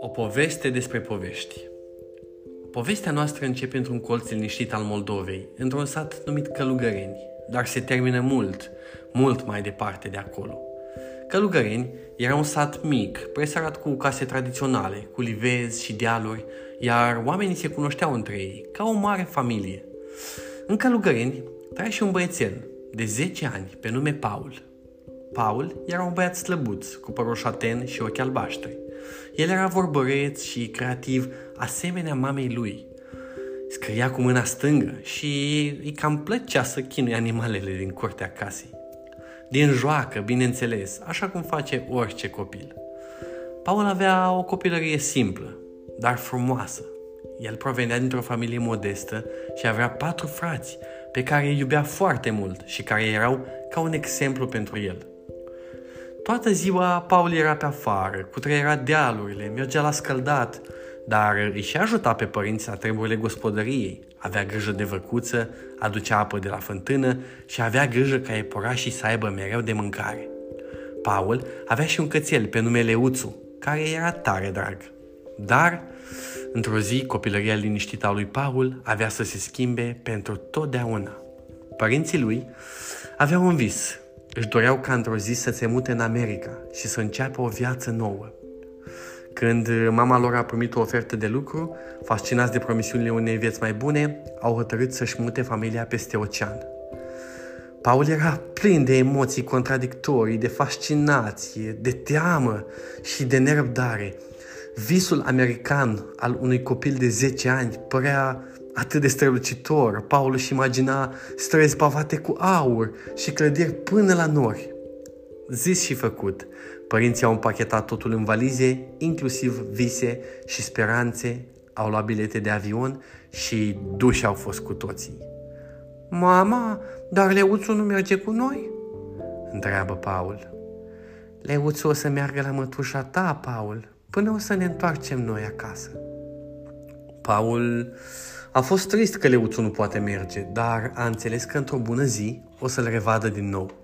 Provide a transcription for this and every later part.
O poveste despre povești. Povestea noastră începe într-un colț liniștit al Moldovei, într-un sat numit Călugăreni, dar se termină mult, mult mai departe de acolo. Călugăreni era un sat mic, presărat cu case tradiționale, cu livezi și dealuri, iar oamenii se cunoșteau între ei, ca o mare familie. În Călugăreni trăia și un băiețel, de 10 ani, pe nume Paul. Paul era un băiat slăbuț, cu părul șaten și ochi albaștri. El era vorbăreț și creativ, asemenea mamei lui. Scria cu mâna stângă și îi cam plăcea să chinuie animalele din curtea casei. Din joacă, bineînțeles, așa cum face orice copil. Paul avea o copilărie simplă, dar frumoasă. El provenea dintr-o familie modestă și avea patru frați pe care îi iubea foarte mult și care erau ca un exemplu pentru el – Toată ziua Paul era pe afară, cutreiera dealurile, mergea la scăldat, dar își și ajuta pe părinți la treburile gospodăriei. Avea grijă de văcuță, aducea apă de la fântână și avea grijă ca eporașii să aibă mereu de mâncare. Paul avea și un cățel pe numele Uțu, care era tare drag. Dar, într-o zi, copilăria liniștită a lui Paul avea să se schimbe pentru totdeauna. Părinții lui aveau un vis își doreau ca într-o zi să se mute în America și să înceapă o viață nouă. Când mama lor a primit o ofertă de lucru, fascinați de promisiunile unei vieți mai bune, au hotărât să-și mute familia peste ocean. Paul era plin de emoții contradictorii, de fascinație, de teamă și de nerăbdare. Visul american al unui copil de 10 ani părea atât de strălucitor. Paul își imagina străzi pavate cu aur și clădiri până la nori. Zis și făcut, părinții au împachetat totul în valize, inclusiv vise și speranțe, au luat bilete de avion și duși au fost cu toții. Mama, dar Leuțu nu merge cu noi? Întreabă Paul. Leuțu o să meargă la mătușa ta, Paul, până o să ne întoarcem noi acasă. Paul a fost trist că Leuțu nu poate merge, dar a înțeles că într-o bună zi o să-l revadă din nou.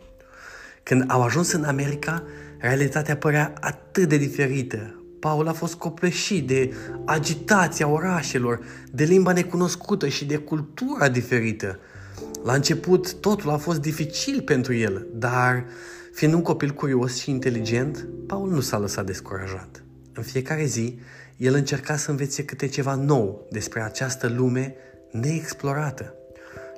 Când au ajuns în America, realitatea părea atât de diferită. Paul a fost copleșit de agitația orașelor, de limba necunoscută și de cultura diferită. La început totul a fost dificil pentru el, dar fiind un copil curios și inteligent, Paul nu s-a lăsat descurajat. În fiecare zi, el încerca să învețe câte ceva nou despre această lume neexplorată.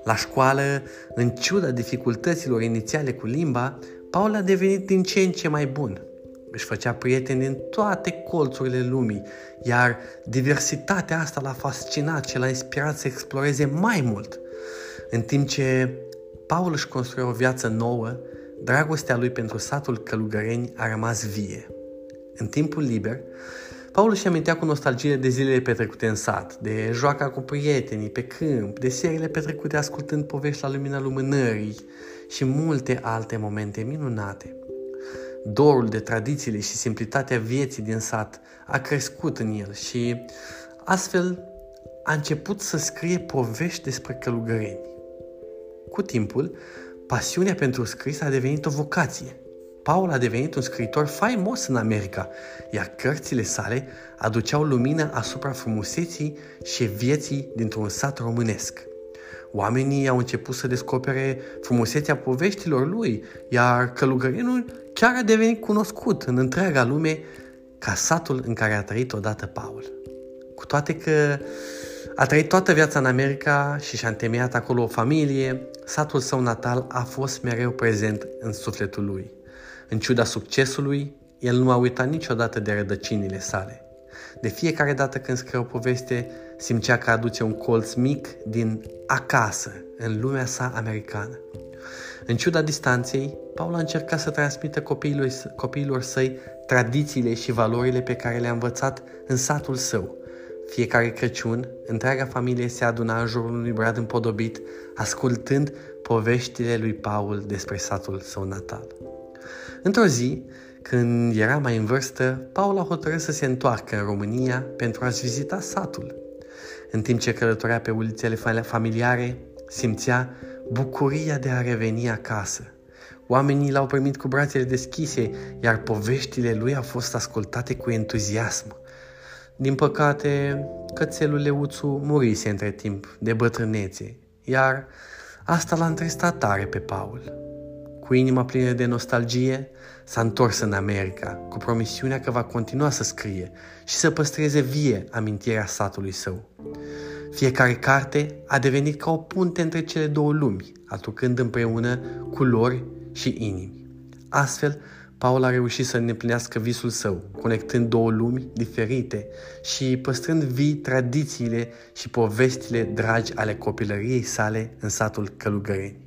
La școală, în ciuda dificultăților inițiale cu limba, Paul a devenit din ce în ce mai bun. Își făcea prieteni în toate colțurile lumii, iar diversitatea asta l-a fascinat și l-a inspirat să exploreze mai mult. În timp ce Paul își construia o viață nouă, dragostea lui pentru satul Călugăreni a rămas vie. În timpul liber, Paul își amintea cu nostalgie de zilele petrecute în sat, de joaca cu prietenii pe câmp, de serile petrecute ascultând povești la lumina lumânării și multe alte momente minunate. Dorul de tradițiile și simplitatea vieții din sat a crescut în el și astfel a început să scrie povești despre călugăreni. Cu timpul, pasiunea pentru scris a devenit o vocație – Paul a devenit un scriitor faimos în America, iar cărțile sale aduceau lumină asupra frumuseții și vieții dintr-un sat românesc. Oamenii au început să descopere frumusețea poveștilor lui, iar călugărinul chiar a devenit cunoscut în întreaga lume ca satul în care a trăit odată Paul. Cu toate că a trăit toată viața în America și și-a întemeiat acolo o familie, satul său natal a fost mereu prezent în sufletul lui. În ciuda succesului, el nu a uitat niciodată de rădăcinile sale. De fiecare dată când scrie o poveste, simțea că aduce un colț mic din acasă, în lumea sa americană. În ciuda distanței, Paul a încercat să transmită copiilor, copiilor săi tradițiile și valorile pe care le-a învățat în satul său. Fiecare Crăciun, întreaga familie se aduna în jurul unui brad împodobit, ascultând poveștile lui Paul despre satul său natal. Într-o zi, când era mai în vârstă, Paul a hotărât să se întoarcă în România pentru a-și vizita satul. În timp ce călătorea pe ulițele familiare, simțea bucuria de a reveni acasă. Oamenii l-au primit cu brațele deschise, iar poveștile lui au fost ascultate cu entuziasm. Din păcate, cățelul Leuțu murise între timp de bătrânețe, iar asta l-a întristat tare pe Paul. Cu inima plină de nostalgie, s-a întors în America, cu promisiunea că va continua să scrie și să păstreze vie amintirea satului său. Fiecare carte a devenit ca o punte între cele două lumi, aducând împreună culori și inimi. Astfel, Paul a reușit să îndeplinească visul său, conectând două lumi diferite și păstrând vii tradițiile și povestile dragi ale copilăriei sale în satul Călugăreni.